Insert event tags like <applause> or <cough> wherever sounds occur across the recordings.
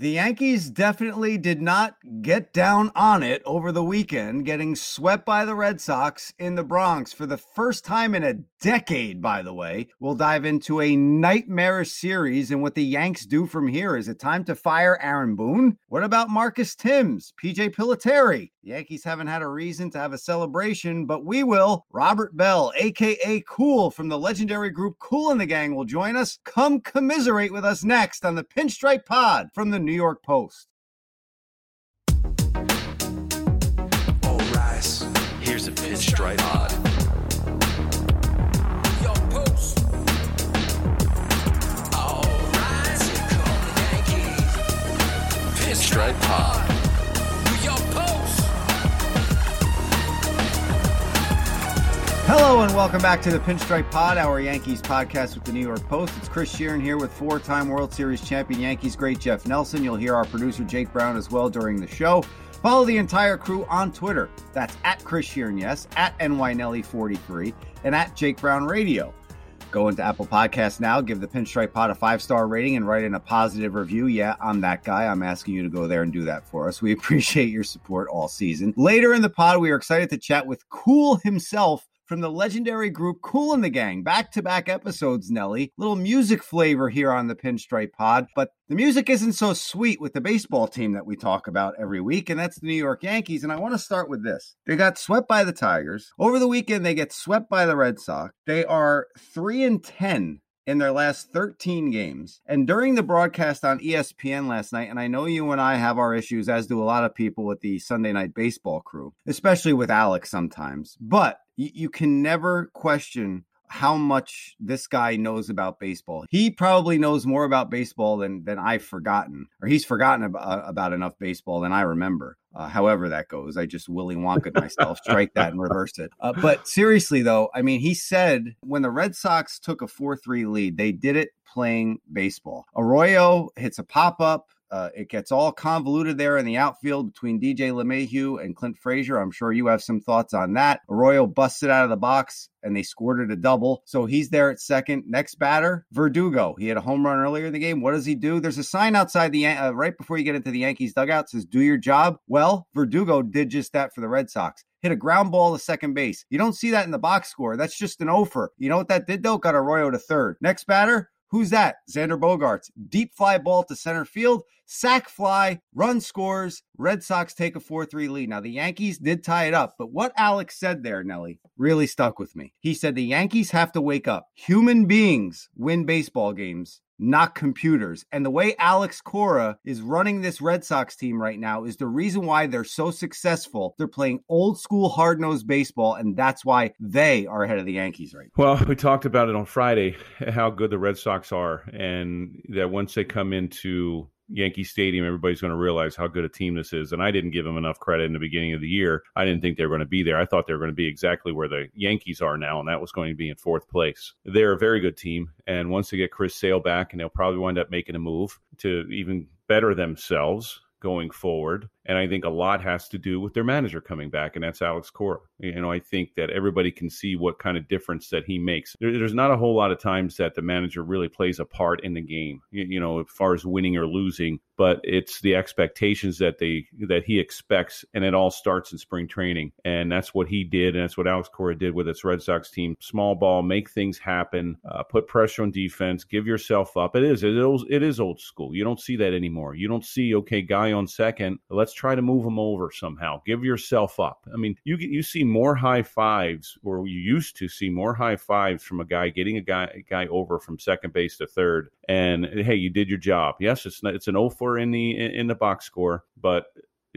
The Yankees definitely did not get down on it over the weekend, getting swept by the Red Sox in the Bronx for the first time in a decade, by the way. We'll dive into a nightmarish series and what the Yanks do from here. Is it time to fire Aaron Boone? What about Marcus Thames, PJ Pilittere? Yankees haven't had a reason to have a celebration, but we will. Robert Bell, aka Kool from the legendary group Kool and the Gang, will join us. Come commiserate with us next on the Pinstripe Pod from the New York Post. All rise. Here's a pinstripe pod. Yo, post. The Yankees. Pinstripe pod. Hello and welcome back to the Pinstripe Pod, our Yankees podcast with the New York Post. It's Chris Shearn here with four-time World Series champion Yankees great Jeff Nelson. You'll hear our producer Jake Brown as well during the show. Follow the entire crew on Twitter. That's at Chris Shearn, yes, at NYNelly43, and at Jake Brown Radio. Go into Apple Podcasts now, give the Pinstripe Pod a five star rating, and write in a positive review. Yeah, I'm that guy. I'm asking you to go there and do that for us. We <laughs> appreciate your support all season. Later in the pod, we are excited to chat with Kool himself from the legendary group Kool and the Gang. Back to back episodes, Nelly. Little music flavor here on the Pinstripe Pod, but the music isn't so sweet with the baseball team that we talk about every week, and that's the New York Yankees. And I want to start with this. They got swept by the Tigers. Over the weekend, they get swept by the Red Sox. They are 3 and 10 in their last 13 games. And during the broadcast on ESPN last night, and I know you and I have our issues, as do a lot of people with the Sunday night baseball crew, especially with Alex sometimes, but you, you can never question how much this guy knows about baseball. He probably knows more about baseball than than I've forgotten, or he's forgotten about, about enough baseball than I remember. Uh, however that goes, I just Willy Wonka myself, <laughs> strike that and reverse it. Uh, but seriously though, I mean, he said when the Red Sox took a four three lead, they did it playing baseball. Arroyo hits a pop up. Uh, it gets all convoluted there in the outfield between DJ LeMahieu and Clint Frazier. I'm sure you have some thoughts on that. Arroyo busted out of the box and they scored it a double. So he's there at second. Next batter, Verdugo. He had a home run earlier in the game. What does he do? There's a sign outside the uh, right before you get into the Yankees dugout says "Do your job." Well, Verdugo did just that for the Red Sox. Hit a ground ball to second base. You don't see that in the box score. That's just an offer. You know what that did though? Got Arroyo to third. Next batter, Who's that? Xander Bogaerts. Deep fly ball to center field, sac fly, run scores. Red Sox take a 4 3 lead. Now, the Yankees did tie it up, but what Alex said there, Nelly, really stuck with me. He said the Yankees have to wake up. Human beings win baseball games. Not computers. And the way Alex Cora is running this Red Sox team right now is the reason why they're so successful. They're playing old school hard nosed baseball, and that's why they are ahead of the Yankees right now. Well, we talked about it on Friday how good the Red Sox are, and that once they come into Yankee Stadium, everybody's going to realize how good a team this is. And I didn't give them enough credit in the beginning of the year. I didn't think they were going to be there. I thought they were going to be exactly where the Yankees are now, and that was going to be in fourth place. They're a very good team. And once they get Chris Sale back, and they'll probably wind up making a move to even better themselves going forward. And I think a lot has to do with their manager coming back, and that's Alex Cora. You know, I think that everybody can see what kind of difference that he makes. There, there's not a whole lot of times that the manager really plays a part in the game, you, you know, as far as winning or losing, but it's the expectations that they that he expects, and it all starts in spring training. And that's what he did, and that's what Alex Cora did with its Red Sox team. Small ball, make things happen, uh, put pressure on defense, give yourself up. It is, it is, it is old school. You don't see that anymore. You don't see, okay, guy on second, let's try to move them over somehow. Give yourself up. I mean, you get you see more high fives, or you used to see more high fives from a guy getting a guy a guy over from second base to third, and hey, you did your job. Yes, it's not, it's an 0 in the in the box score, but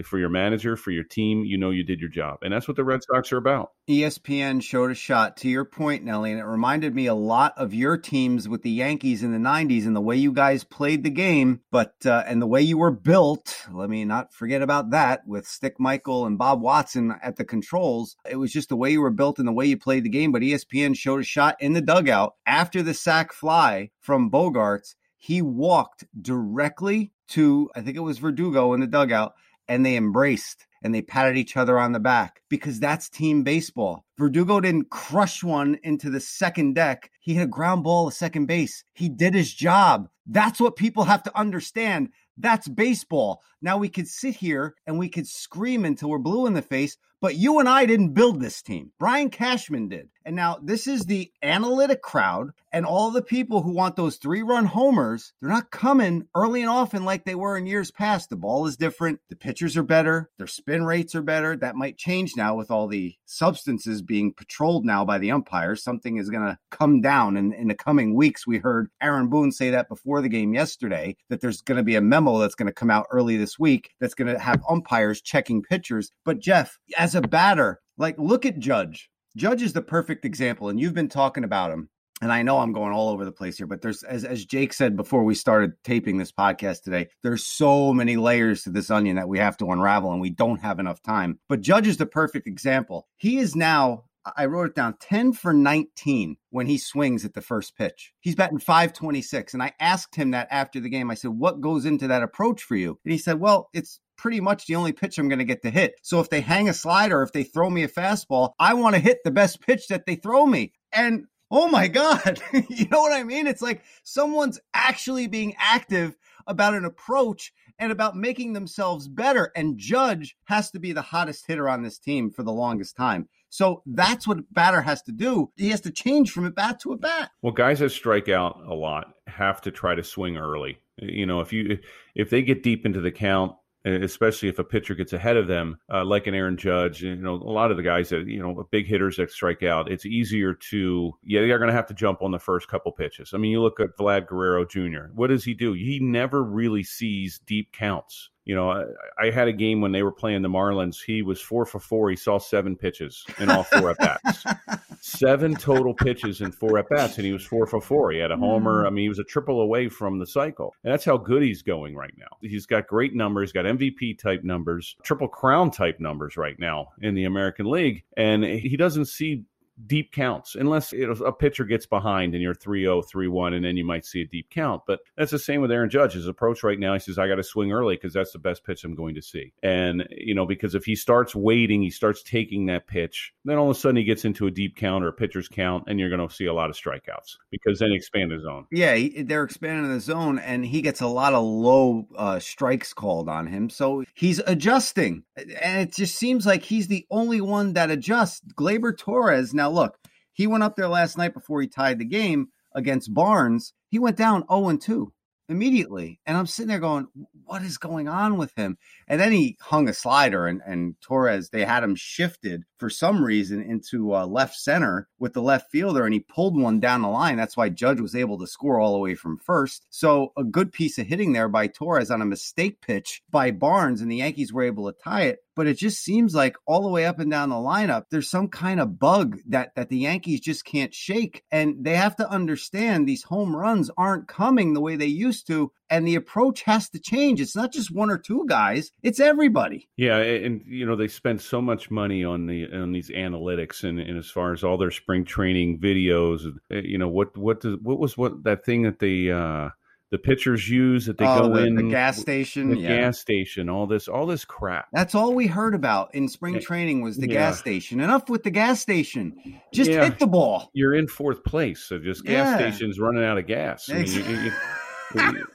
for your manager, for your team, you know you did your job. And that's what the Red Sox are about. ESPN showed a shot to your point, Nelly, and it reminded me a lot of your teams with the Yankees in the 90s and the way you guys played the game, but uh, and the way you were built. Let me not forget about that with Stick Michael and Bob Watson at the controls. It was just the way you were built and the way you played the game. But ESPN showed a shot in the dugout after the sac fly from Bogaerts. He walked directly to, I think it was Verdugo in the dugout and they embraced and they patted each other on the back because that's team baseball. Verdugo didn't crush one into the second deck. He hit a ground ball to second base. He did his job. That's what people have to understand. That's baseball. Now we could sit here and we could scream until we're blue in the face, but you and I didn't build this team. Brian Cashman did. And now this is the analytic crowd and all the people who want those three run homers. They're not coming early and often like they were in years past. The ball is different. The pitchers are better. Their spin rates are better. That might change now with all the substances being patrolled now by the umpires. Something is going to come down in, in the coming weeks. We heard Aaron Boone say that before the game yesterday, that there's going to be a memo that's going to come out early this week that's going to have umpires checking pitchers. But Jeff, as a batter, like look at Judge. Judge is the perfect example, and you've been talking about him. And I know I'm going all over the place here, but there's, as, as Jake said before we started taping this podcast today, there's so many layers to this onion that we have to unravel, and we don't have enough time. But Judge is the perfect example. He is now I wrote it down 10 for 19 when he swings at the first pitch. He's batting 526. And I asked him that after the game. I said, What goes into that approach for you? And he said, Well, it's pretty much the only pitch I'm going to get to hit. So if they hang a slider, if they throw me a fastball, I want to hit the best pitch that they throw me. And oh my God, <laughs> you know what I mean? It's like someone's actually being active about an approach and about making themselves better. And Judge has to be the hottest hitter on this team for the longest time. So that's what a batter has to do. He has to change from a bat to a bat. Well, guys that strike out a lot have to try to swing early. You know, if you if they get deep into the count, especially if a pitcher gets ahead of them, uh, like an Aaron Judge. You know, a lot of the guys that you know, big hitters that strike out, it's easier to yeah, they're going to have to jump on the first couple pitches. I mean, you look at Vlad Guerrero Jr. What does he do? He never really sees deep counts. You know, I, I had a game when they were playing the Marlins. He was four for four. He saw seven pitches in all four at bats. <laughs> seven total pitches in four at bats, and he was four for four. He had a homer. Hmm. I mean, he was a triple away from the cycle. And that's how good he's going right now. He's got great numbers, got MVP type numbers, triple crown type numbers right now in the American League. And he doesn't see deep counts unless you know, a pitcher gets behind and you're 3-0 3-1 and then you might see a deep count. But that's the same with aaron judge. His approach right now he says i got to swing early because that's the best pitch i'm going to see. And you know because if he starts waiting he starts taking that pitch then all of a sudden he gets into a deep count or a pitcher's count and you're going to see a lot of strikeouts because then he expand the zone. Yeah they're expanding the zone and he gets a lot of low uh, strikes called on him. So he's adjusting. And it just seems like he's the only one that adjusts. Gleyber torres now look, he went up there last night before he tied the game against Barnes. He went down 0 2 immediately. And I'm sitting there going, what is going on with him? And then he hung a slider, and, and Torres, they had him shifted for some reason into uh, left center with the left fielder, and he pulled one down the line. That's why Judge was able to score all the way from first. So a good piece of hitting there by Torres on a mistake pitch by Barnes, and the Yankees were able to tie it but it just seems like all the way up and down the lineup, there's some kind of bug that that the Yankees just can't shake, and they have to understand these home runs aren't coming the way they used to, and the approach has to change. It's not just one or two guys; it's everybody. Yeah, and you know they spend so much money on the on these analytics, and, and as far as all their spring training videos, you know what what does what was what that thing that they. uh the pitchers use that they oh, go the, in the gas station the yeah. gas station all this all this crap that's all we heard about in spring training was the yeah. gas station enough with the gas station just yeah. hit the ball you're in fourth place so just gas stations running out of gas I mean, you, you, <laughs> you,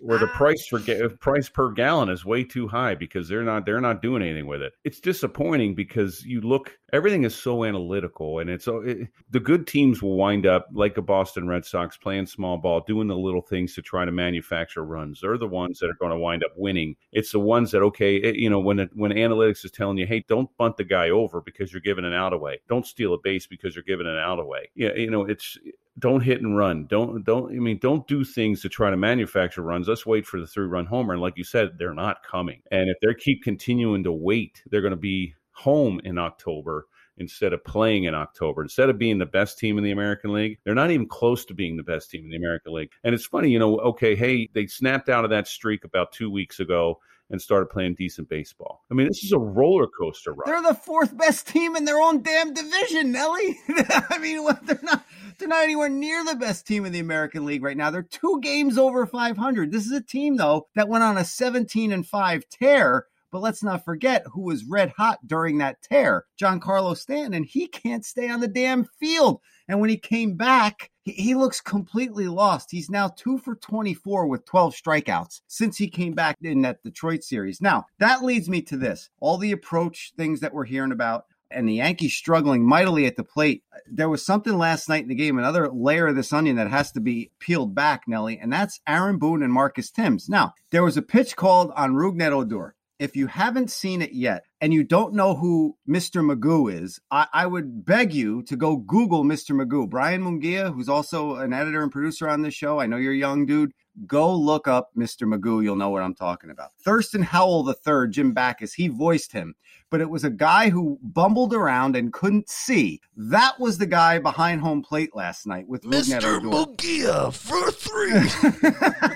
where the price for ga- uh, price per gallon is way too high because they're not they're not doing anything with it. It's disappointing because you look everything is so analytical and it's so it, the good teams will wind up like a Boston Red Sox playing small ball, doing the little things to try to manufacture runs. They're the ones that are going to wind up winning. It's the ones that okay, it, you know, when it, when analytics is telling you, hey, don't bunt the guy over because you're giving an out away. Don't steal a base because you're giving an out away. Yeah, you know, it's don't hit and run. Don't don't I mean don't do things to try to manufacture runs. Let's wait for the three run homer. And like you said, they're not coming. And if they keep continuing to wait, they're going to be home in October instead of playing in October. Instead of being the best team in the American League, they're not even close to being the best team in the American League. And it's funny, you know, okay, hey, they snapped out of that streak about two weeks ago and started playing decent baseball. I mean, this is a roller coaster ride. They're the fourth best team in their own damn division, Nelly. <laughs> I mean, they're not they're not anywhere near the best team in the American League right now. They're two games over 500. This is a team though that went on a 17 and 5 tear but let's not forget who was red hot during that tear. Giancarlo Stanton, and he can't stay on the damn field. And when he came back, he, he looks completely lost. He's now two for 24 with 12 strikeouts since he came back in that Detroit series. Now, that leads me to this all the approach things that we're hearing about and the Yankees struggling mightily at the plate. Uh, there was something last night in the game, another layer of this onion that has to be peeled back, Nelly, and that's Aaron Boone and Marcus Thames. Now, there was a pitch called on Rougned Odor. If you haven't seen it yet and you don't know who Mr. Magoo is, I, I would beg you to go Google Mr. Magoo. Brian Mungia, who's also an editor and producer on this show, I know you're a young dude. Go look up Mr. Magoo. You'll know what I'm talking about. Thurston Howell III, Jim Backus, he voiced him but it was a guy who bumbled around and couldn't see. That was the guy behind home plate last night with Mr. Mugia for three. <laughs>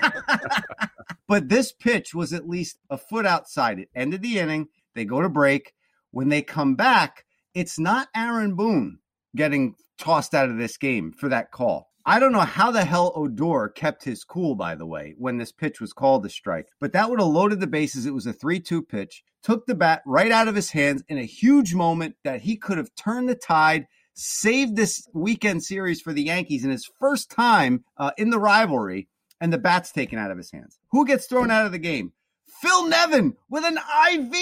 but this pitch was at least a foot outside it. End of the inning. They go to break. When they come back, it's not Aaron Boone getting tossed out of this game for that call. I don't know how the hell Odor kept his cool, by the way, when this pitch was called a strike, but that would have loaded the bases. It was a 3 2 pitch, took the bat right out of his hands in a huge moment that he could have turned the tide, saved this weekend series for the Yankees in his first time uh, in the rivalry, and the bat's taken out of his hands. Who gets thrown out of the game? Phil Nevin with an IV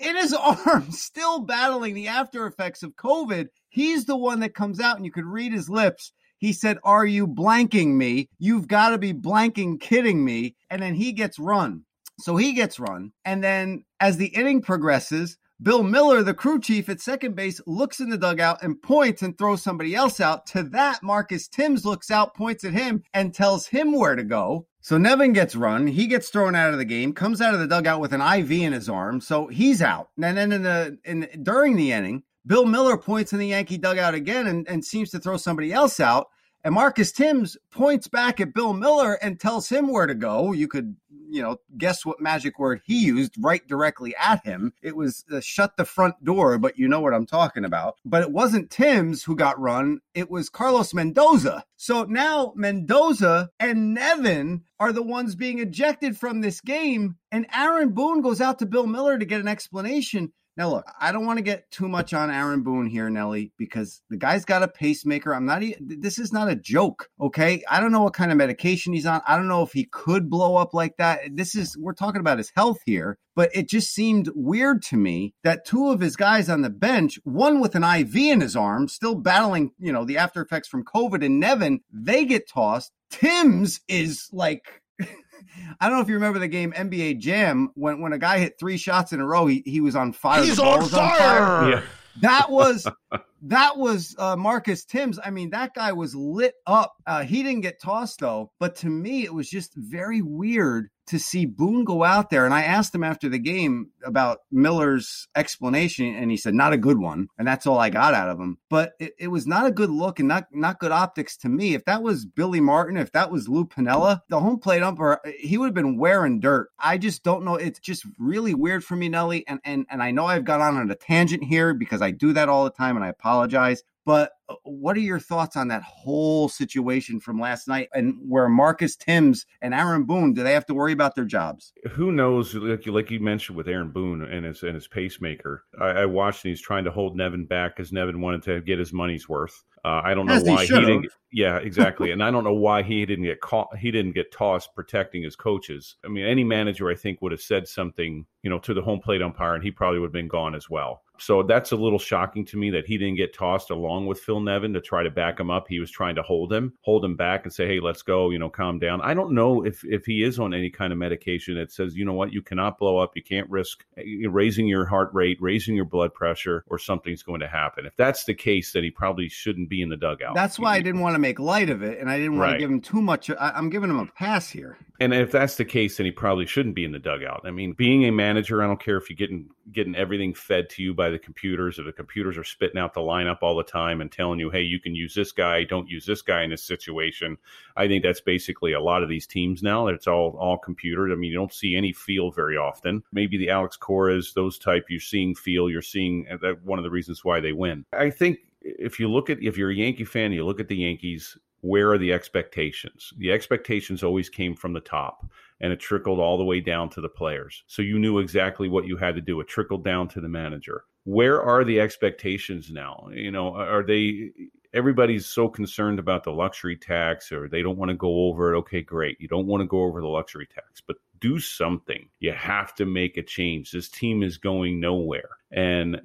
in his <laughs> arm, still battling the after effects of COVID. He's the one that comes out, and you could read his lips he said, Are you blanking me? You've got to be blanking kidding me. And then he gets run. So he gets run. And then as the inning progresses, Bill Miller, the crew chief at second base, looks in the dugout and points and throws somebody else out. To that, Marcus Thames looks out, points at him, and tells him where to go. So Nevin gets run. He gets thrown out of the game, comes out of the dugout with an IV in his arm. So he's out. And then in the in during the inning, Bill Miller points in the Yankee dugout again and, and seems to throw somebody else out. And Marcus Thames points back at Bill Miller and tells him where to go. You could, you know, guess what magic word he used right directly at him. It was uh, shut the front door, but you know what I'm talking about. But it wasn't Thames who got run, it was Carlos Mendoza. So now Mendoza and Nevin are the ones being ejected from this game. And Aaron Boone goes out to Bill Miller to get an explanation. Now, look, I don't want to get too much on Aaron Boone here, Nelly, because the guy's got a pacemaker. I'm not, this is not a joke, okay? I don't know what kind of medication he's on. I don't know if he could blow up like that. This is, we're talking about his health here, but it just seemed weird to me that two of his guys on the bench, one with an IV in his arm, still battling, you know, the after effects from COVID, and Nevin, they get tossed. Thames is like, I don't know if you remember the game NBA Jam when when a guy hit three shots in a row, he he was on fire. He's on fire. on fire. Yeah. That was <laughs> that was uh, Marcus Thames. I mean, that guy was lit up. Uh, he didn't get tossed though, but to me, it was just very weird to see Boone go out there. And I asked him after the game about Miller's explanation, and he said, not a good one. And that's all I got out of him. But it, it, was not a good look and not, not good optics to me. If that was Billy Martin, if that was Lou Piniella, the home plate umpire, he would have been wearing dirt. I just don't know. It's just really weird for me, Nelly. And, and, and I know I've got on a tangent here because I do that all the time and I apologize. But Uh, what are your thoughts on that whole situation from last night and where Marcus Thames and Aaron Boone do they have to worry about their jobs? Who knows? Like you, like you mentioned with Aaron Boone and his and his pacemaker, I, I watched and he's trying to hold Nevin back because Nevin wanted to get his money's worth. Uh, I don't know As why he he didn't. Yeah, exactly. and I don't <laughs> know why he didn't get caught. He didn't get tossed protecting his coaches. I mean, any manager I think would have said something, you know, to the home plate umpire, and he probably would have been gone as well. So that's a little shocking to me that he didn't get tossed along with Phil Nevin to try to back him up. He was trying to hold him, hold him back, and say, "Hey, let's go," you know, calm down. I don't know if if he is on any kind of medication that says, you know what, you cannot blow up, you can't risk eh, raising your heart rate, raising your blood pressure, or something's going to happen. If that's the case, then he probably shouldn't be in the dugout. That's why I didn't want to make light of it, and I didn't want to give him too much. I, I'm giving him a pass here. And if that's the case, then he probably shouldn't be in the dugout. I mean, being a manager, I don't care if you're getting getting everything fed to you by the computers, or the computers are spitting out the lineup all the time and telling you, hey, you can use this guy, don't use this guy in this situation. I think that's basically a lot of these teams now. It's all all computered. I mean, you don't see any feel very often. Maybe the Alex Coras, those type, you're seeing feel. You're seeing uh, that one of the reasons why they win. I think if you look at if you're a Yankee fan, you look at the Yankees. Where are the expectations? The expectations always came from the top and it trickled all the way down to the players. So you knew exactly what you had to do. It trickled down to the manager. Where are the expectations now? You know, are they everybody's so concerned about the luxury tax or they don't want to go over it. Okay, great. You don't want to go over the luxury tax, but do something. You have to make a change. This team is going nowhere. And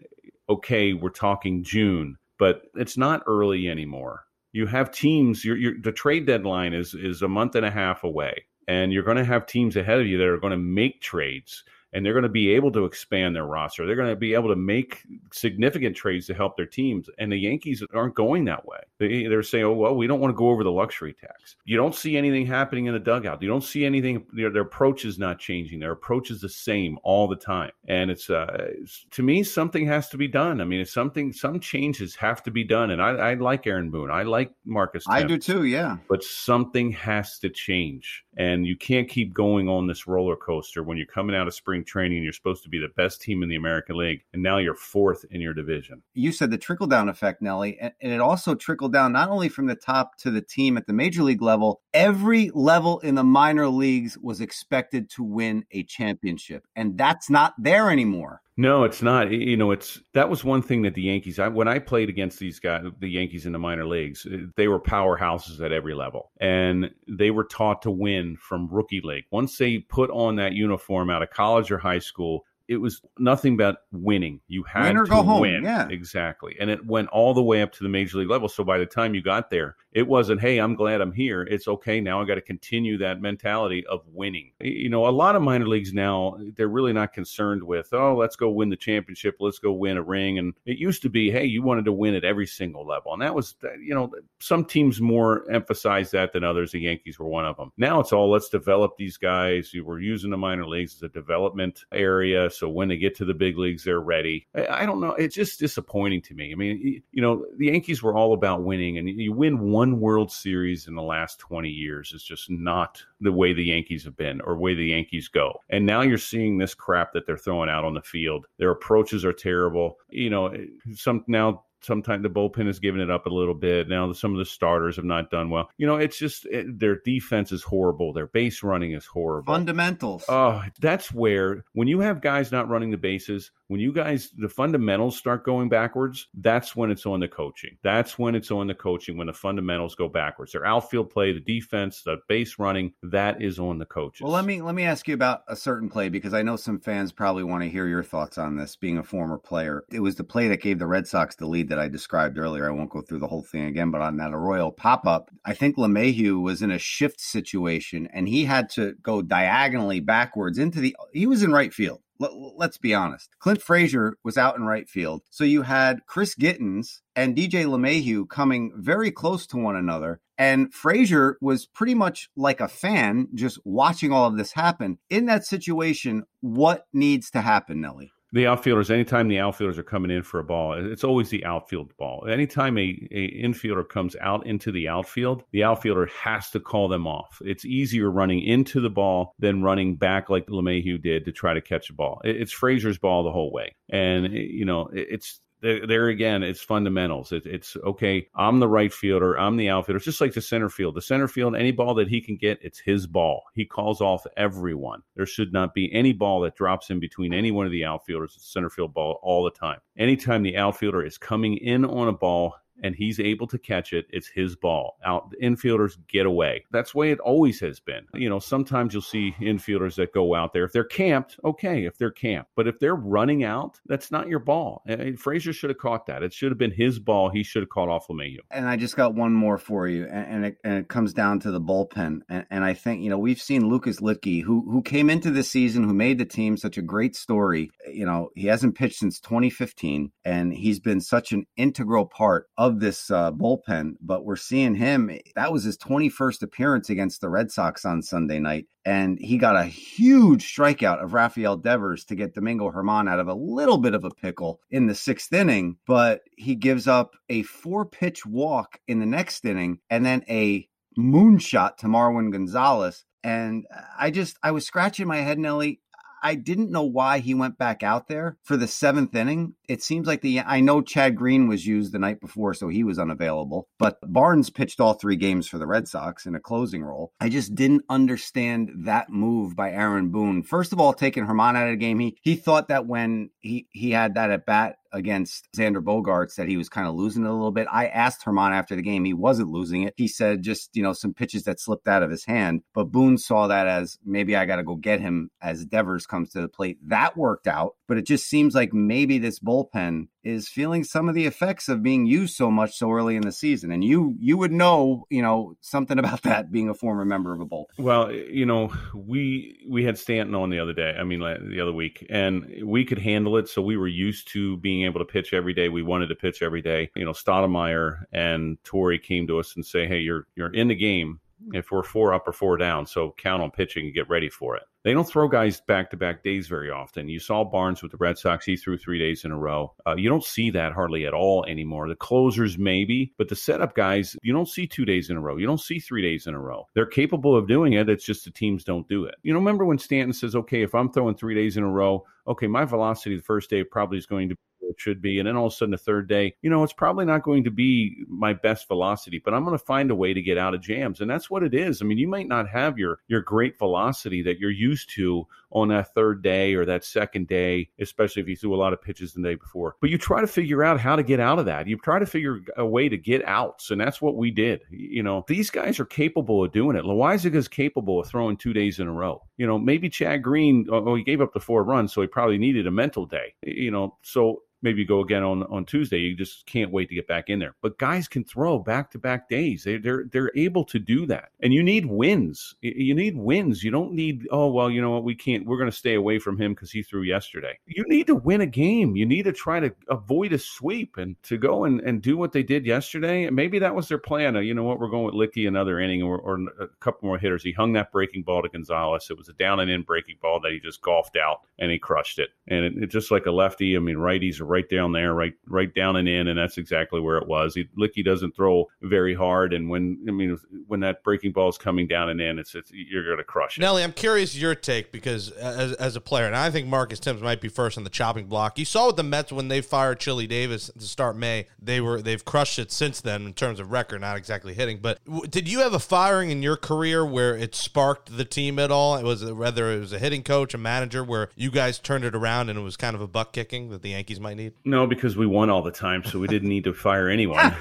okay, we're talking June, but it's not early anymore. You have teams. You're, you're, the trade deadline is is a month and a half away, and you're going to have teams ahead of you that are going to make trades and they're going to be able to expand their roster. They're going to be able to make significant trades to help their teams. And the Yankees aren't going that way. They, they're saying, oh, well, we don't want to go over the luxury tax. You don't see anything happening in the dugout. You don't see anything, their, their approach is not changing. Their approach is the same all the time. And it's, uh, to me, something has to be done. I mean, it's something, some changes have to be done. And I, I like Aaron Boone. I like Marcus. I do too, yeah. But something has to change. And you can't keep going on this roller coaster when you're coming out of spring training you're supposed to be the best team in the American League. And now you're fourth in your division. You said the trickle down effect, Nelly. And it also trickled down not only from the top to the team at the major league level, every level in the minor leagues was expected to win a championship. And that's not there anymore. No, it's not. You know, it's that was one thing that the Yankees. I, when I played against these guys, the Yankees in the minor leagues, eh, they were powerhouses at every level, and they were taught to win from rookie league. Once they put on that uniform out of college or high school, it was nothing but winning. You had win or to go home. win. Yeah, exactly. And it went all the way up to the major league level. So by the time you got there, it wasn't, hey, I'm glad I'm here. It's okay. Now I got to continue that mentality of winning. You know, a lot of minor leagues now, they're really not concerned with, oh, let's go win the championship. Let's go win a ring. And it used to be, hey, you wanted to win at every single level. And that was, you know, some teams more emphasize that than others. The Yankees were one of them. Now it's all, let's develop these guys. We're using the minor leagues as a development area so when they get to the big leagues, they're ready. I, I don't know. It's just disappointing to me. I mean, you know, the Yankees were all about winning, and you win one World Series in the last 20 years is just not the way the Yankees have been or way the Yankees go. And now you're seeing this crap that they're throwing out on the field. Their approaches are terrible. You know, some now sometimes the bullpen has given it up a little bit. Now some of the starters have not done well. You know, it's just it, their defense is horrible. Their base running is horrible. Fundamentals. Oh, that's where when you have guys not running the bases, when you guys the fundamentals start going backwards, that's when it's on the coaching. That's when it's on the coaching when the fundamentals go backwards. Their outfield play, the defense, the base running, that is on the coaches. Well, let me let me ask you about a certain play because I know some fans probably want to hear your thoughts on this. Being a former player, it was the play that gave the Red Sox the lead that I described earlier. I won't go through the whole thing again, but on that Arroyo pop up, I think LeMahieu was in a shift situation and he had to go diagonally backwards into the. He was in right field. Let's be honest. Clint Frazier was out in right field. So you had Chris Gittens and DJ LeMahieu coming very close to one another. And Frazier was pretty much like a fan just watching all of this happen. In that situation, what needs to happen, Nelly? The outfielders, anytime the outfielders are coming in for a ball, it's always the outfield ball. Anytime a, a infielder comes out into the outfield, the outfielder has to call them off. It's easier running into the ball than running back like LeMahieu did to try to catch a ball. It's Frazier's ball the whole way. And, you know, it's there, again, it's fundamentals. It, it's okay. I'm the right fielder. I'm the outfielder. It's just like the center field. The center field, any ball that he can get, it's his ball. He calls off everyone. There should not be any ball that drops in between any one of the outfielders. It's center field ball all the time. Anytime the outfielder is coming in on a ball, and he's able to catch it, it's his ball. Out the infielders get away. That's the way it always has been. You know, sometimes you'll see infielders that go out there. If they're camped, okay, if they're camped. But if they're running out, that's not your ball. And Frazier should have caught that. It should have been his ball. He should have caught off LeMahieu. And I just got one more for you, and, and, it, and it comes down to the bullpen. And, and I think, you know, we've seen Lucas Luetge, who, who came into this season, who made the team such a great story. You know, he hasn't pitched since 2015, and he's been such an integral part of this uh, bullpen bullpen, but we're seeing him. That was his 21st appearance against the Red Sox on Sunday night. And he got a huge strikeout of Rafael Devers to get Domingo German out of a little bit of a pickle in the sixth inning. But he gives up a four pitch walk in the next inning and then a moonshot to Marwin Gonzalez. And I just, I was scratching my head, Nelly. I didn't know why he went back out there for the seventh inning. It seems like the I know Chad Green was used the night before, so he was unavailable. But Barnes pitched all three games for the Red Sox in a closing role. I just didn't understand that move by Aaron Boone. First of all, taking German out of the game, he he thought that when he he had that at bat against Xander Bogaerts that he was kind of losing it a little bit. I asked German after the game. He wasn't losing it. He said just, you know, some pitches that slipped out of his hand. But Boone saw that as maybe I got to go get him as Devers comes to the plate. That worked out. But it just seems like maybe this bullpen is feeling some of the effects of being used so much so early in the season. And you you would know, you know, something about that being a former member of a bullpen. Well, you know, we we had Stanton on the other day. I mean, the other week, and we could handle it. So we were used to being able to pitch every day. We wanted to pitch every day. You know, Stottlemyre and Torre came to us and say, "Hey, you're you're in the game." If we're four up or four down, so count on pitching and get ready for it. They don't throw guys back to back days very often. You saw Barnes with the Red Sox; he threw three days in a row. Uh, you don't see that hardly at all anymore. The closers maybe, but the setup guys, you don't see two days in a row. You don't see three days in a row. They're capable of doing it. It's just the teams don't do it. You know, remember when Stanton says, "Okay, if I'm throwing three days in a row, okay, my velocity the first day probably is going to it should be. And then all of a sudden, the third day, you know, it's probably not going to be my best velocity, but I'm going to find a way to get out of jams. And that's what it is. I mean, you might not have your your great velocity that you're used to on that third day or that second day, especially if you threw a lot of pitches the day before. But you try to figure out how to get out of that. You try to figure a way to get outs, and that's what we did. You know, these guys are capable of doing it. Loaisiga is capable of throwing two days in a row. You know, maybe Chad Green, oh, oh he gave up the four runs, so he probably needed a mental day. You know, so maybe go again on on Tuesday. You just can't wait to get back in there. But guys can throw back to back days. They, they're they're able to do that. And you need wins. You need wins. You don't need oh well you know what we can't we're going to stay away from him because he threw yesterday. You need to win a game. You need to try to avoid a sweep and to go and, and do what they did yesterday. And maybe that was their plan. You know what we're going with Licky another inning or, or a couple more hitters. He hung that breaking ball to Gonzalez. It was a down and in breaking ball that he just golfed out and he crushed it. And it, it just like a lefty. I mean righties are right down there, right right down and in, and that's exactly where it was. He, Luetge doesn't throw very hard, and when I mean when that breaking ball is coming down and in, it's, it's you're going to crush it. Nelly, I'm curious your take because as, as a player, and I think Marcus Thames might be first on the chopping block. You saw with the Mets when they fired Chili Davis to start May, they were they've crushed it since then in terms of record, not exactly hitting. But w- did you have a firing in your career where it sparked the team at all? It was whether it was a hitting coach, a manager, where you guys turned it around and it was kind of a buck kicking that the Yankees might need. No, because we won all the time, so we didn't need to fire anyone.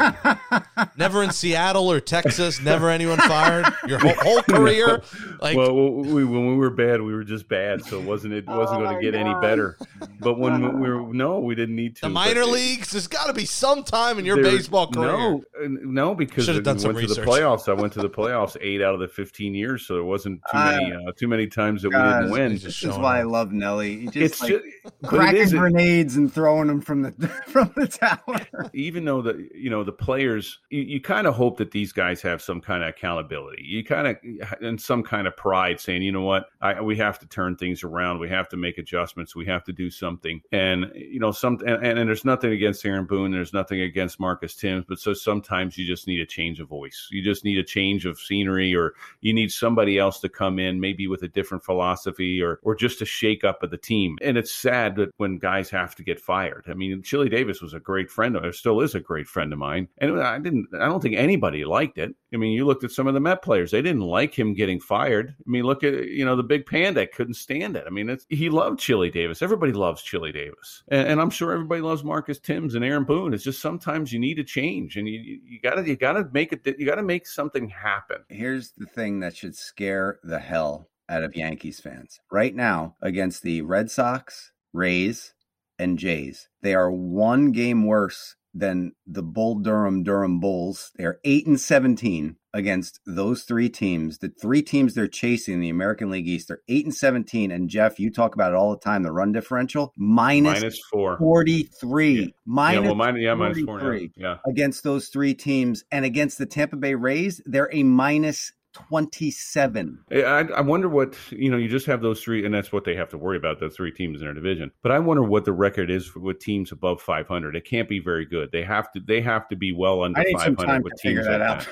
<laughs> never in Seattle or Texas, never anyone fired your whole, whole <laughs> career. No. Like, well, we, when we were bad, we were just bad, so it wasn't it wasn't oh going to get God. any better. But when we were no, we didn't need to. The minor leagues, there's got to be some time in your there, baseball career. No, no, because I went research. to the playoffs. I went to the playoffs eight out of the 15 years, so there wasn't too uh, many uh, too many times that God, we didn't win. This is why I love Nelly. Just it's like just, cracking grenades and throwing them from the <laughs> from the tower. Even though the you know the players, you, you kind of hope that these guys have some kind of accountability. You kind of and some kind of pride, saying, you know what, I, we have to turn things around. We have to make adjustments. We have to do something. And you know, some and, and, and there's nothing against Aaron Boone. There's nothing against Marcus Thames. but so sometimes you just need a change of voice. You just need a change of scenery, or you need somebody else to come in, maybe with a different philosophy, or or just a shake up of the team. And it's sad that when guys have to get fired. I mean, Chili Davis was a great friend of, still is a great friend of mine. And I didn't, I don't think anybody liked it. I mean, you looked at some of the Met players; they didn't like him getting fired. I mean, look at you know the Big Panda couldn't stand it. I mean, he loved Chili Davis. Everybody loves Chili Davis, and, and, I'm sure everybody loves Marcus Thames and Aaron Boone. It's just sometimes you need a change, and you you gotta you gotta make it. You gotta make something happen. Here's the thing that should scare the hell out of Yankees fans right now against the Red Sox, Rays, and Jays. They are one game worse than the Bull Durham Durham Bulls. They are 8 and 17 against those three teams. The three teams they're chasing in the American League East, they're 8 and 17 and Jeff, you talk about it all the time, the run differential minus, minus 4. 43. Yeah. Minus yeah, well, minus, yeah, minus 4. Yeah. yeah. Against those three teams and against the Tampa Bay Rays, they're a minus 27. I, I, wonder what, you know, you just have those three, and that's what they have to worry about, the three teams in their division. But I wonder what the record is with teams above 500. It can't be very good. They have to, they have to be well under 500 with teams that out.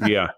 <laughs> yeah.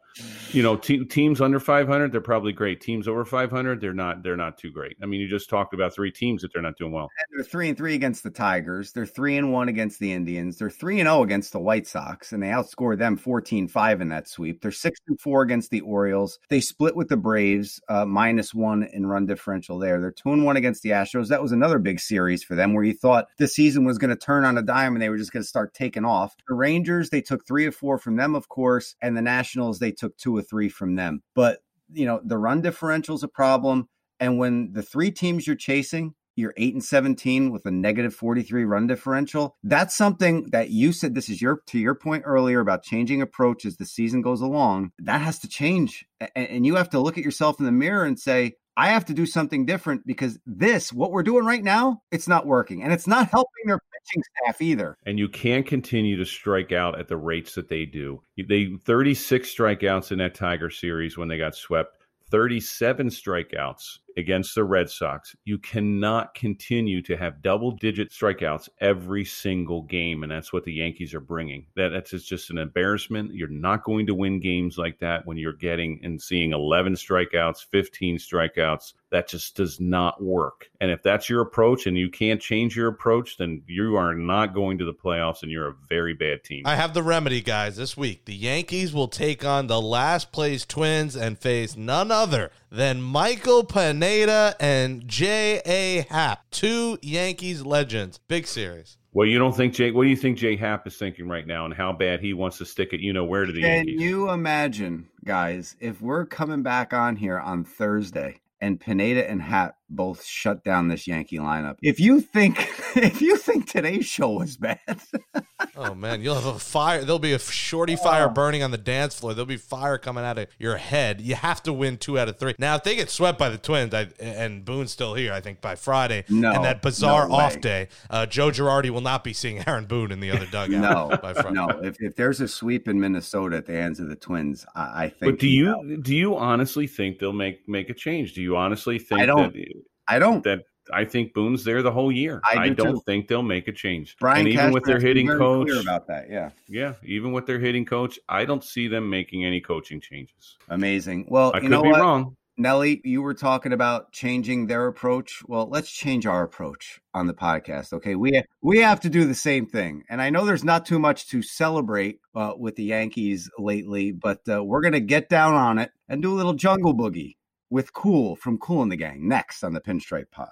You know, te- teams under 500, they're probably great. Teams over 500, they're not. They're not too great. I mean, you just talked about three teams that they're not doing well. And they're three and three against the Tigers. They're three and one against the Indians. They're three and zero against the White Sox, and they outscored them 14-5 in that sweep. They're six and four against the Orioles. They split with the Braves, uh, minus one in run differential. There, they're two and one against the Astros. That was another big series for them, where you thought the season was going to turn on a dime and they were just going to start taking off. The Rangers, they took three of four from them, of course, and the Nationals, they took two or three from them. But you know, the run differential is a problem. And when the three teams you're chasing, you're 8 and 17 with a negative 43 run differential. That's something that you said this is your to your point earlier about changing approach as the season goes along. That has to change. And you have to look at yourself in the mirror and say, I have to do something different because this, what we're doing right now, it's not working. And it's not helping their pitching staff either. And you can't continue to strike out at the rates that they do. They 36 strikeouts in that Tiger series when they got swept. 37 strikeouts against the Red Sox. You cannot continue to have double digit strikeouts every single game. And that's what the Yankees are bringing. That, that's just an embarrassment. You're not going to win games like that when you're getting and seeing 11 strikeouts, 15 strikeouts. That just does not work. And if that's your approach and you can't change your approach, then you are not going to the playoffs and you're a very bad team. I have the remedy, guys, this week. The Yankees will take on the last place Twins and face none other than Michael Pineda and J.A. Happ, two Yankees legends. Big series. Well, you don't think Jay? What do you think Jay Happ is thinking right now, and how bad he wants to stick it? You know where to the Can Yankees? you imagine, guys, if we're coming back on here on Thursday and Pineda and Happ both shut down this Yankee lineup? If you think <laughs> if you think today's show was bad, <laughs> Oh man, you'll have a fire. There'll be a shorty fire burning on the dance floor. There'll be fire coming out of your head. You have to win two out of three. Now, if they get swept by the Twins, I, and Boone's still here, I think by Friday, No, and that bizarre no off day, uh, Joe Girardi will not be seeing Aaron Boone in the other dugout. no, <laughs> by Friday. no. If, if there's a sweep in Minnesota at the hands of the Twins, I, I think. But do he's you out. do you honestly think they'll make make a change? Do you honestly think I don't. that I don't. that I think Boone's there the whole year? I do don't too. think they'll make a change. Brian and even with their hitting coach, about that. Yeah, yeah, even with their hitting coach, I don't see them making any coaching changes. amazing. Well, I you could know be what? wrong. Nelly, you were talking about changing their approach. Well, let's change our approach on the podcast. Okay, we we have to do the same thing, and I know there's not too much to celebrate uh, with the Yankees lately, but uh, we're gonna get down on it and do a little jungle boogie with Kool from Kool and the Gang next on the Pinstripe Pod.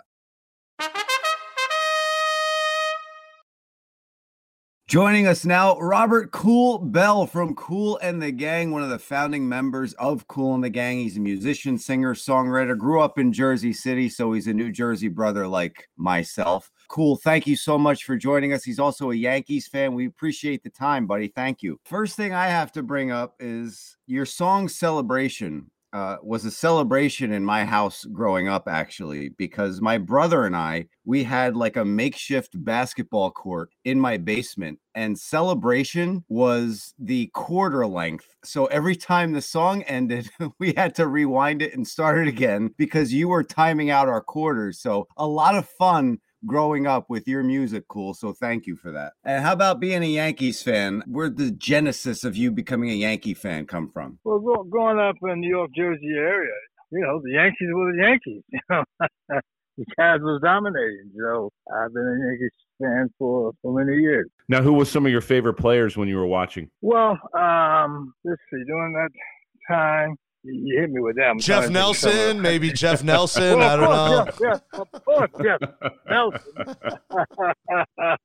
Joining us now, Robert Kool Bell from Kool and the Gang, one of the founding members of Kool and the Gang. He's a musician, singer, songwriter, grew up in Jersey City, so he's a New Jersey brother like myself. Kool, thank you so much for joining us. He's also a Yankees fan. We appreciate the time, buddy. Thank you. First thing I have to bring up is your song Celebration uh, was a celebration in my house growing up, actually, because my brother and I, we had like a makeshift basketball court in my basement, and celebration was the quarter length. So every time the song ended, <laughs> we had to rewind it and start it again because you were timing out our quarters. So a lot of fun growing up with your music Kool so thank you for that and how about being a yankees fan where the genesis of you becoming a yankee fan come from Well, growing up in the New York, Jersey area, you know, the Yankees were the Yankees. <laughs> You know, the Cavs was dominating. So I've been a Yankees fan for for many years. Now, who was some of your favorite players when you were watching? Well, um, let's see, during that time, you, you hit me with that. I'm Jeff trying to think of some of- Nelson, maybe Jeff <laughs> Nelson. Well, I don't know. course, Jeff, Jeff, of course, Jeff Nelson. <laughs>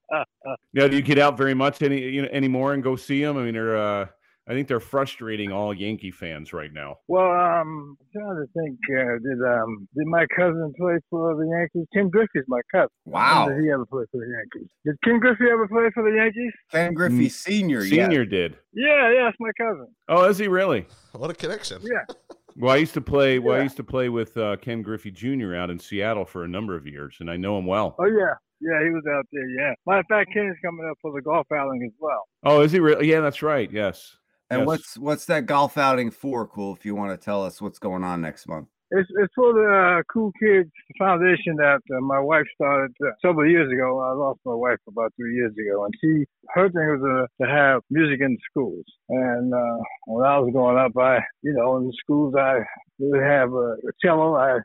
Now, do you get out very much any you know anymore and go see them? I mean, they're uh, I think they're frustrating all Yankee fans right now. well, um, I'm trying to think. Uh, did um did my cousin play for the Yankees? Tim Griffey's my cousin. wow Did he ever play for the Yankees? Did Ken Griffey ever play for the Yankees? ken griffey senior yeah. Senior did. Yeah, yeah, it's my cousin. Oh, is he really? <laughs> What a connection. Yeah. <laughs> Well, I used to play. Well, I used to play with uh, Ken Griffey Jr. out in Seattle for a number of years, and I know him well. Oh yeah, yeah, he was out there. Yeah. Matter of fact, Ken is coming up for the golf outing as well. Oh, is he really? Yeah, that's right. Yes. And Yes. what's what's that golf outing for? Kool. If you want to tell us what's going on next month. It's it's for the uh, Cool Kids Foundation that uh, my wife started uh, several years ago. I lost my wife about three years ago, and she her thing was uh, to have music in the schools. And uh, when I was growing up, I you know in the schools I would have a, a cello. I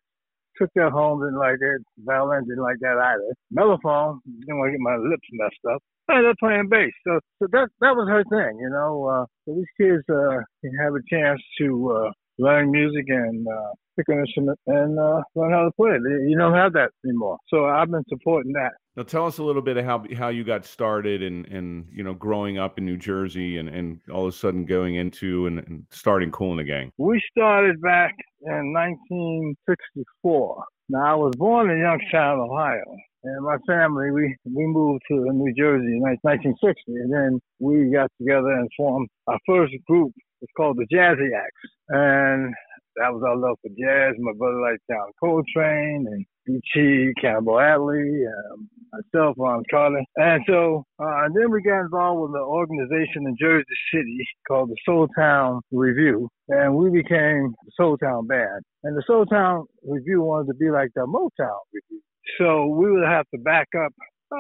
took that home, didn't like it. Violin didn't like that either. Mellophone, didn't want to get my lips messed up. I ended up playing bass. So, so that that was her thing, you know. Uh, so these kids uh, can have a chance to uh, learn music and uh, pick an instrument and uh, learn how to play it. You don't have that anymore. So I've been supporting that. Now tell us a little bit of how how you got started and and you know growing up in New Jersey and and all of a sudden going into and, and starting Kool in the Gang. We started back in 1964. Now I was born in Youngstown, Ohio. And my family, we, we moved to New Jersey in 1960, and then we got together and formed our first group. It's called the Jazziacs, and that was our love for jazz. My brother liked John Coltrane and B.T. Cannonball Adderley, um, myself, Ron Carter. And so, uh, and then we got involved with an organization in Jersey City called the Soul Town Review. And we became the Soul Town Band. And the Soul Town Review wanted to be like the Motown Review. So we would have to back up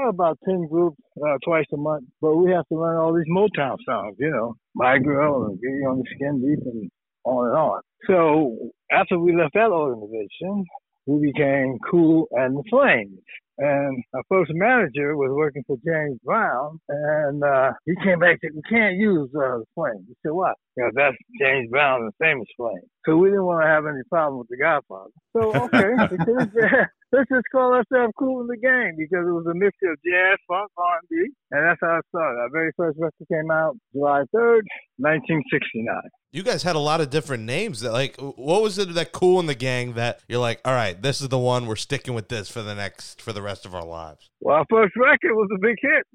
about 10 groups uh, twice a month, but we have to learn all these Motown songs, you know, My Girl and Getting on the Skin Deep and on and on. So after we left that organization, we became Kool and the Flames. And our first manager was working for James Brown, and uh, he came back and said, "We can't use uh, the Flames." He said, "Why?" Because that's James Brown and the famous Flame. So we didn't want to have any problem with the Godfather. So okay, <laughs> let's just call ourselves Kool and the Gang because it was a mixture of jazz, funk, R&B, and that's how it started. Our very first record came out July 3rd, 1969. You guys had a lot of different names. That like, what was it that Kool and the Gang that you're like, all right, this is the one we're sticking with this for the next for the rest of our lives. Well, our first record was a big hit.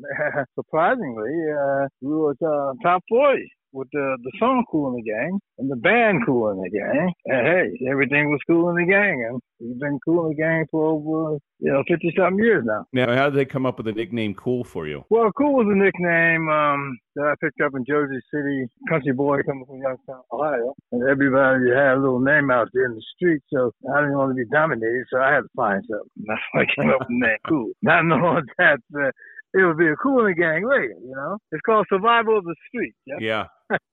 <laughs> Surprisingly, uh, we were uh, top 40 with the the song "Kool and the Gang" and the band "Kool and the Gang." And hey, everything was cool in the gang, and we've been cool in the gang for over you know fifty something years now. Now, how did they come up with the nickname Kool for you? Well, Kool was a nickname um, that I picked up in Jersey City, country boy coming from Youngstown, Ohio, and everybody had a little name out there in the street, so I didn't want to be dominated, so I had to find something. That's <laughs> why I came up with the name Kool. Not knowing that. Uh, it would be a Kool and the Gang later, you know. It's called Survival of the Street. Yeah. Yeah. <laughs>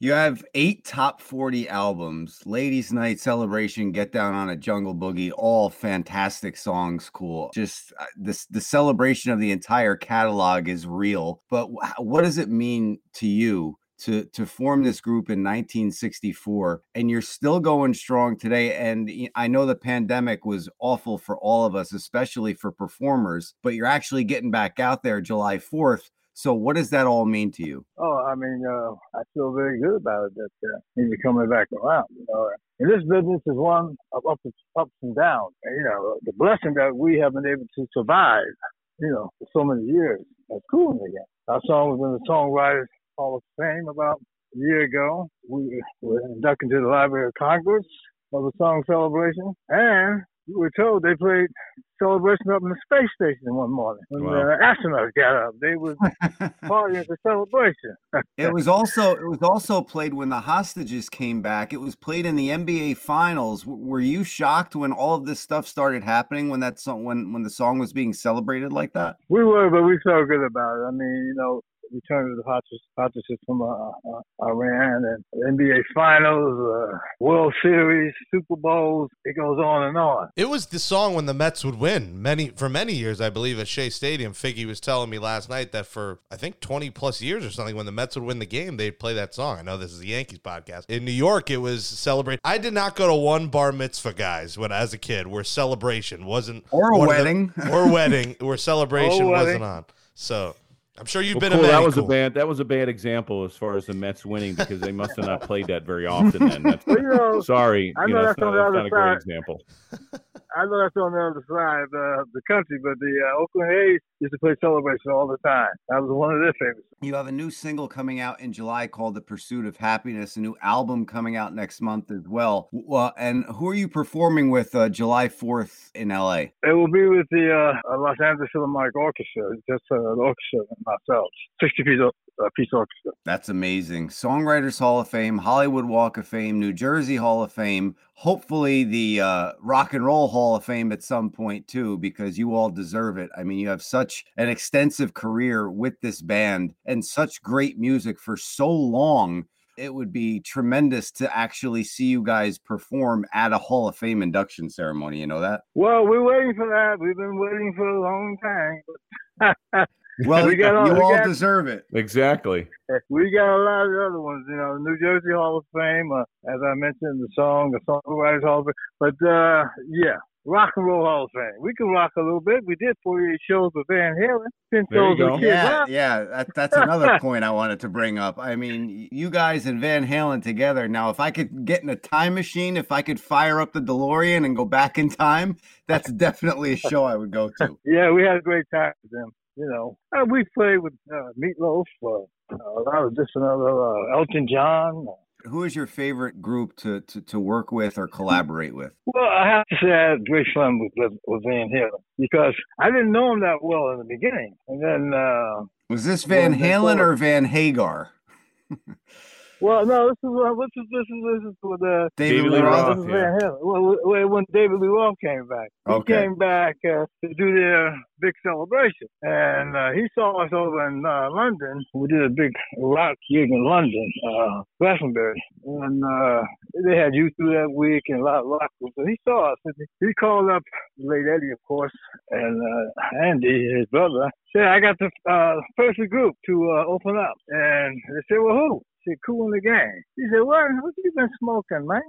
You have eight top 40 albums Ladies' Night Celebration, Get Down on a Jungle Boogie, all fantastic songs. Cool. Just uh, this, the celebration of the entire catalog is real. But wh- what does it mean to you? To, to form this group in 1964 and you're still going strong today and I know the pandemic was awful for all of us especially for performers but you're actually getting back out there july 4th so what does that all mean to you Oh, I mean, uh, I feel very good about it that uh, he's coming back around. You know, and this business is one of ups, ups and downs. And, you know, the blessing that we have been able to survive, you know, for so many years. That's cool again. Our song was in the Songwriters Hall of Fame about a year ago. We were inducted to the Library of Congress of the song celebration, and we were told they played celebration up in the space station one morning when Wow. the astronauts got up. They was <laughs> partying for celebration. It was also it was also played when the hostages came back. It was played in the NBA finals. W- Were you shocked when all of this stuff started happening when that song when when the song was being celebrated like that? We were, but we felt good about it. I mean, you know, return to the hostages, hostages from uh, uh, Iran and NBA Finals, uh, World Series, Super Bowls. It goes on and on. It was the song when the Mets would win many for many years, I believe, at Shea Stadium. Figgy was telling me last night that for I think twenty plus years or something, when the Mets would win the game, they'd play that song. I know this is the Yankees podcast. In New York, it was celebrate. I did not go to one bar mitzvah, guys, when as a kid, where celebration wasn't Or a one of the- wedding. or wedding, where <laughs> celebration Or wasn't on. So I'm sure you've Well, been cool. a That was cool. a bad. That was a bad example as far as the Mets winning because they must have not played that very often. Then that's, Well, you know, sorry, I you know know, that's that's, not, the that's other not a great example. I know that's on the other side of the country, but the uh, Oakland A's used to play Celebration all the time. That was one of their favorites. You have a new single coming out in July called "The Pursuit of Happiness." A new album coming out next month as well. Well, and who are you performing with uh, July fourth in LA? It will be with the uh, Los Angeles Philharmonic Orchestra, just uh, the orchestra myself, 60 piece, uh, piece orchestra. That's amazing. Songwriters Hall of Fame, Hollywood Walk of Fame, New Jersey Hall of Fame, hopefully the uh, Rock and Roll Hall of Fame at some point too, because you all deserve it. I mean, you have such an extensive career with this band and such great music for so long. It would be tremendous to actually see you guys perform at a Hall of Fame induction ceremony. You know that? Well, we're waiting for that. We've been waiting for a long time. <laughs> Well, <laughs> We got all- you we all got- deserve it. Exactly. we got a lot of other ones, you know, New Jersey Hall of Fame, uh, as I mentioned, the song, the Songwriters Hall of Fame. But uh, yeah, Rock and Roll Hall of Fame. We can rock a little bit. We did 48 shows with Van Halen, 10 There you shows go. with Kid Yeah, Rock. yeah, that, that's another <laughs> point I wanted to bring up. I mean, you guys and Van Halen together. Now, if I could get in a time machine, if I could fire up the DeLorean and go back in time, that's definitely a show I would go to. <laughs> Yeah, we had a great time with them. You know, uh, we played with uh, Meatloaf, uh, a lot of other uh, Elton John. Who is your favorite group to, to, to work with or collaborate with? Well, I have to say I had great fun with, with, with Van Halen because I didn't know him that well in the beginning, and then uh, Was this Van Halen or Van Hagar? <laughs> well, no, this is uh, this is this is this is with uh, David, David Lee Roth. Roth. This is yeah. Van Halen. Well, when when David Lee Roth came back, he Okay. came back uh, to do their big celebration, and uh, he saw us over in uh, London. We did a big rock gig in London, uh, Glastonbury, and uh, they had you through that week and a lot of rock. And he saw us. And he called up late Eddie, of course, and uh, Andy, his brother, said, "I got the uh, perfect group to uh, open up." And they said, "Well, who?" Said, "Cool in the gang." He said, "What? What you been smoking, man?"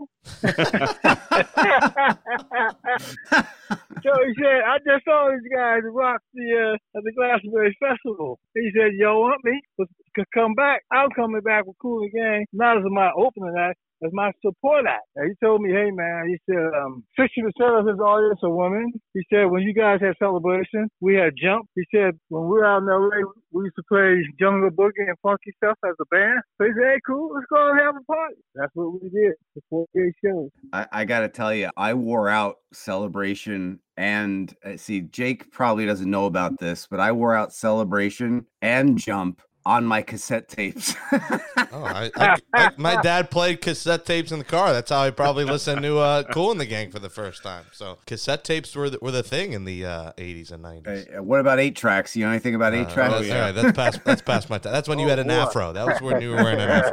<laughs> <laughs> so he said, I just saw these guys rock the uh, at the Glastonbury Festival. He said, Yo, want me to to come back? I'm coming back with Kool the Gang, not as my opening act, as my support act. And he told me, Hey man, he said, um, 60% of his audience are women. He said, When you guys had celebration, we had jump. He said, When we were out in LA, we used to play jungle boogie and funky stuff as a band. So he said, Hey, cool, let's go and have a party. That's what we did for 48 shows. I, I got to tell you, I wore out Celebration and uh, see, Jake probably doesn't know about this, but I wore out Celebration and Jump on my cassette tapes. <laughs> Oh, I, I, I, my dad played cassette tapes in the car. That's how I probably listened to uh, <laughs> Kool and the Gang for the first time. So cassette tapes were the, were the thing in the uh, 80s and 90s. Uh, what about eight tracks? You know anything about eight Uh, tracks? that's- all right, that's past that's past my time. That's when you Oh, had an boy. afro. That was when you were wearing an <laughs>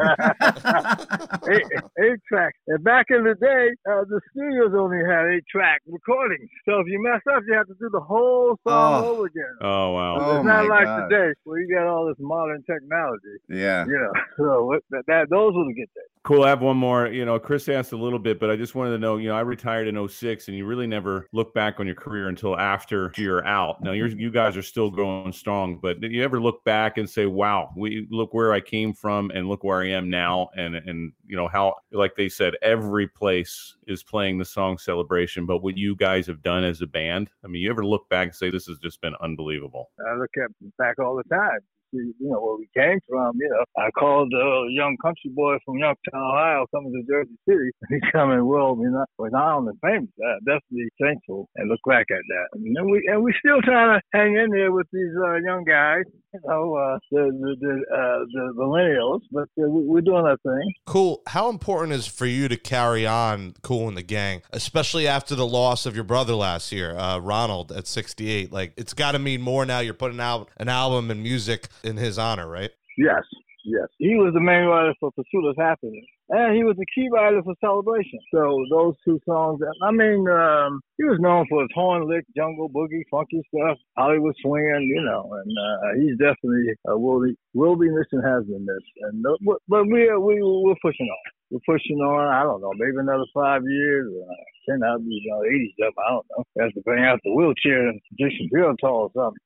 afro. eight, eight track. And back in the day, uh, the studios only had eight track recordings. So if you mess up, you have to do the whole song Oh. over again. Oh wow. Oh, it's not like God. today where you got all this modern technology. yeah. You <laughs> know, so that, that those were the good days. Cool. I have one more. You know, Chris asked a little bit, but I just wanted to know. You know, I retired in 06, and you really never look back on your career until after you're out. Now, you're, you guys are still going strong, but did you ever look back and say, "Wow, we look where I came from, and look where I am now," and and you know how, like they said, every place is playing the song "Celebration," but what you guys have done as a band. I mean, you ever look back and say, "This has just been unbelievable." I look at back all the time. You know, where we came from, you know. I called a young country boy from Youngstown, Ohio, coming to Jersey City. <laughs> He's coming world renowned and famous. Uh, definitely thankful and look back at that. And we and we still trying to hang in there with these uh, young guys, you know, uh, the the the, uh, the millennials, but uh, we, we're doing our thing. Cool. How important is for you to carry on Kool and the Gang, especially after the loss of your brother last year, uh, Ronald, at 68? Like, it's got to mean more now. You're putting out an album and music in his honor, right? Yes, yes. He was the main writer for Pursuit of Happiness. And he was the key writer for Celebration. So those two songs, I mean, um, he was known for his horn lick, jungle boogie, funky stuff, Hollywood swinging, you know, and uh, he's definitely uh, will be will be missed and has been missed. And uh, but but we are we we're pushing on. We're pushing on. I don't know, maybe another five years. Uh, ten out be you know eighty stuff. I don't know. Has to bring out the wheelchair and Jason Drill tall or something.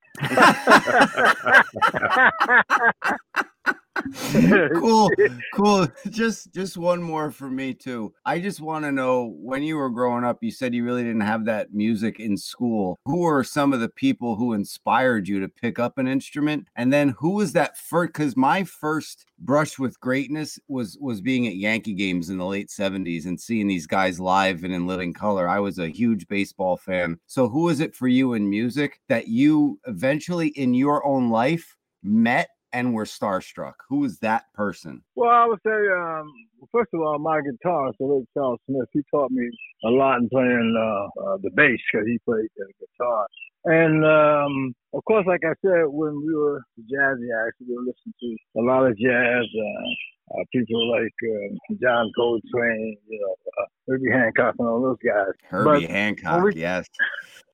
<laughs> <laughs> <laughs> cool cool. Just just one more for me too. I just want to know when you were growing up you said you really didn't have that music in school. Who were some of the people who inspired you to pick up an instrument? And then who was that first because my first brush with greatness was was being at yankee games in the late 70s and seeing these guys live and in living color. I was a huge baseball fan. So who is it for you in music that you eventually in your own life met and were starstruck? Who was that person? Well, I would say, um, first of all, my guitar, so late Charles Smith, he taught me a lot in playing uh, uh, the bass because he played the guitar. And um, of course, like I said, when we were jazzy acts, we listened to a lot of jazz. Uh, uh, people like uh, John Coltrane, you know, uh, Herbie Hancock, and all those guys. Herbie But Hancock, we- yes.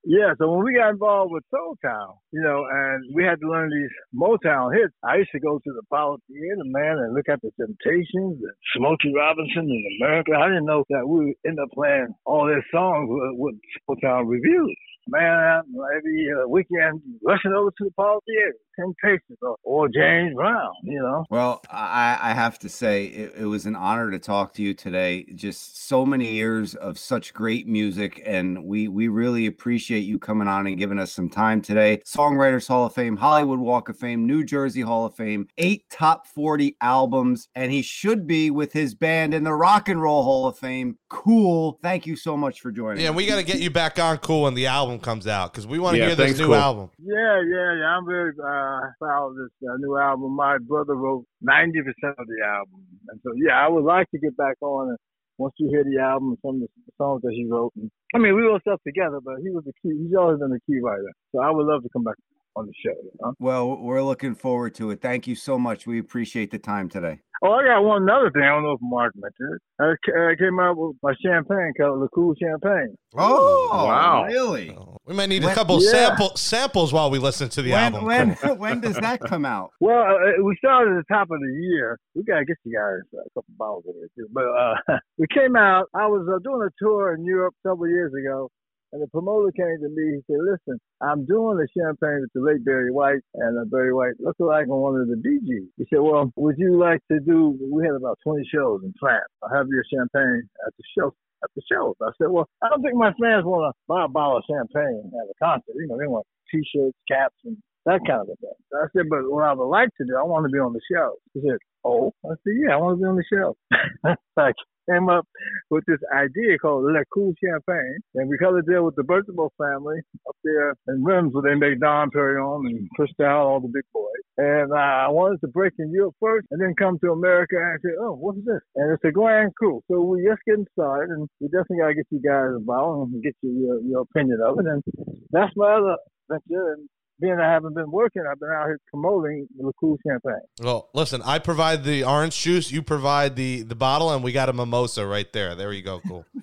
Yeah, so when we got involved with Soul Town, you know, and we had to learn these Motown hits, I used to go to the Apollo Theater, man, and look at the Temptations and Smokey Robinson and America. I didn't know that we would end up playing all their songs with, with Soul Town reviews. Man, every uh, weekend, rushing over to the Apollo Theater, Temptations or, or James Brown, you know. Well, I, I have to say, it, it was an honor to talk to you today. Just so many years of such great music, and we we really appreciate you coming on and giving us some time today. Songwriters Hall of Fame, Hollywood Walk of Fame, New Jersey Hall of Fame, eight top 40 albums, and he should be with his band in the Rock and Roll Hall of Fame. Cool. Thank you so much for joining. Yeah, us. we got to get you back on cool when the album comes out because we want to Yeah, hear this new Cool. album. Yeah, yeah, yeah. I'm very uh, proud of this uh, new album. My brother wrote 90% of the album. And so, yeah, I would like to get back on and once you hear the album and some of the songs that he wrote. And, I mean, we wrote stuff together, but he was the key. He's always been the key writer. So I would love to come back on the show. You know? Well, we're looking forward to it. Thank you so much. We appreciate the time today. Oh, I got one other thing. I don't know if Mark mentioned it. I came out with my champagne called Le Kool Champagne. Oh, wow. Really? Oh, We might need a couple Yeah. sample samples while we listen to the when album. when <laughs> when does that come out? Well, uh, we started at the top of the year. We gotta get you guys a couple bottles of it too. But uh, <laughs> we came out. I was uh, doing a tour in Europe several years ago, and the promoter came to me. He said, "Listen, I'm doing the champagne with the late Barry White, and uh, Barry White looked like on one of the Gees." He said, "Well, would you like to do? We had about 20 shows in France. I'll have your champagne at the show." At the shows, I said, "Well, I don't think my fans want to buy a bottle of champagne at a concert. You know, they want T-shirts, caps, and that kind of a thing. So I said, but what I would like to do, I want to be on the show. He said, oh, I said, yeah, I want to be on the show. <laughs> I came up with this idea called Le Kool Champagne, and we colored there with the Bertabo family up there in Reims where they make Dom Perignon and Cristal, all the big boys. And uh, I wanted to break in Europe first and then come to America and say, oh, what's this? And it's a Grand Cool. So we're just getting started, and we definitely got to get you guys involved and get you, your, your opinion of it. And that's my other venture. And being I haven't been working, I've been out here promoting the Kool Champagne. Well, listen, I provide the orange juice, you provide the the bottle, and we got a mimosa right there. There you go. Cool. <laughs>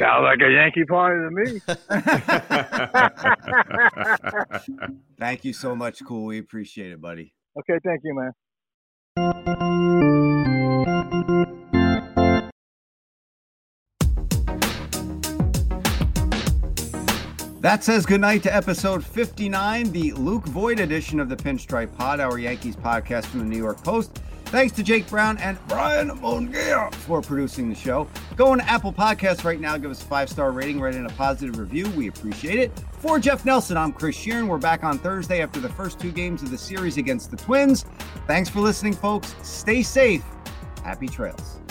Sounds like a Yankee party to me. <laughs> Thank you so much, Kool. We appreciate it, buddy. Okay, thank you, man. That says goodnight to episode 59, the Luke Voit edition of the Pinstripe Pod, our Yankees podcast from the New York Post. Thanks to Jake Brown and Brian Mongia for producing the show. Go on Apple Podcasts right now, give us a five star rating, write in a positive review. We appreciate it. For Jeff Nelson, I'm Chris Shearn. We're back on Thursday after the first two games of the series against the Twins. Thanks for listening, folks. Stay safe. Happy trails.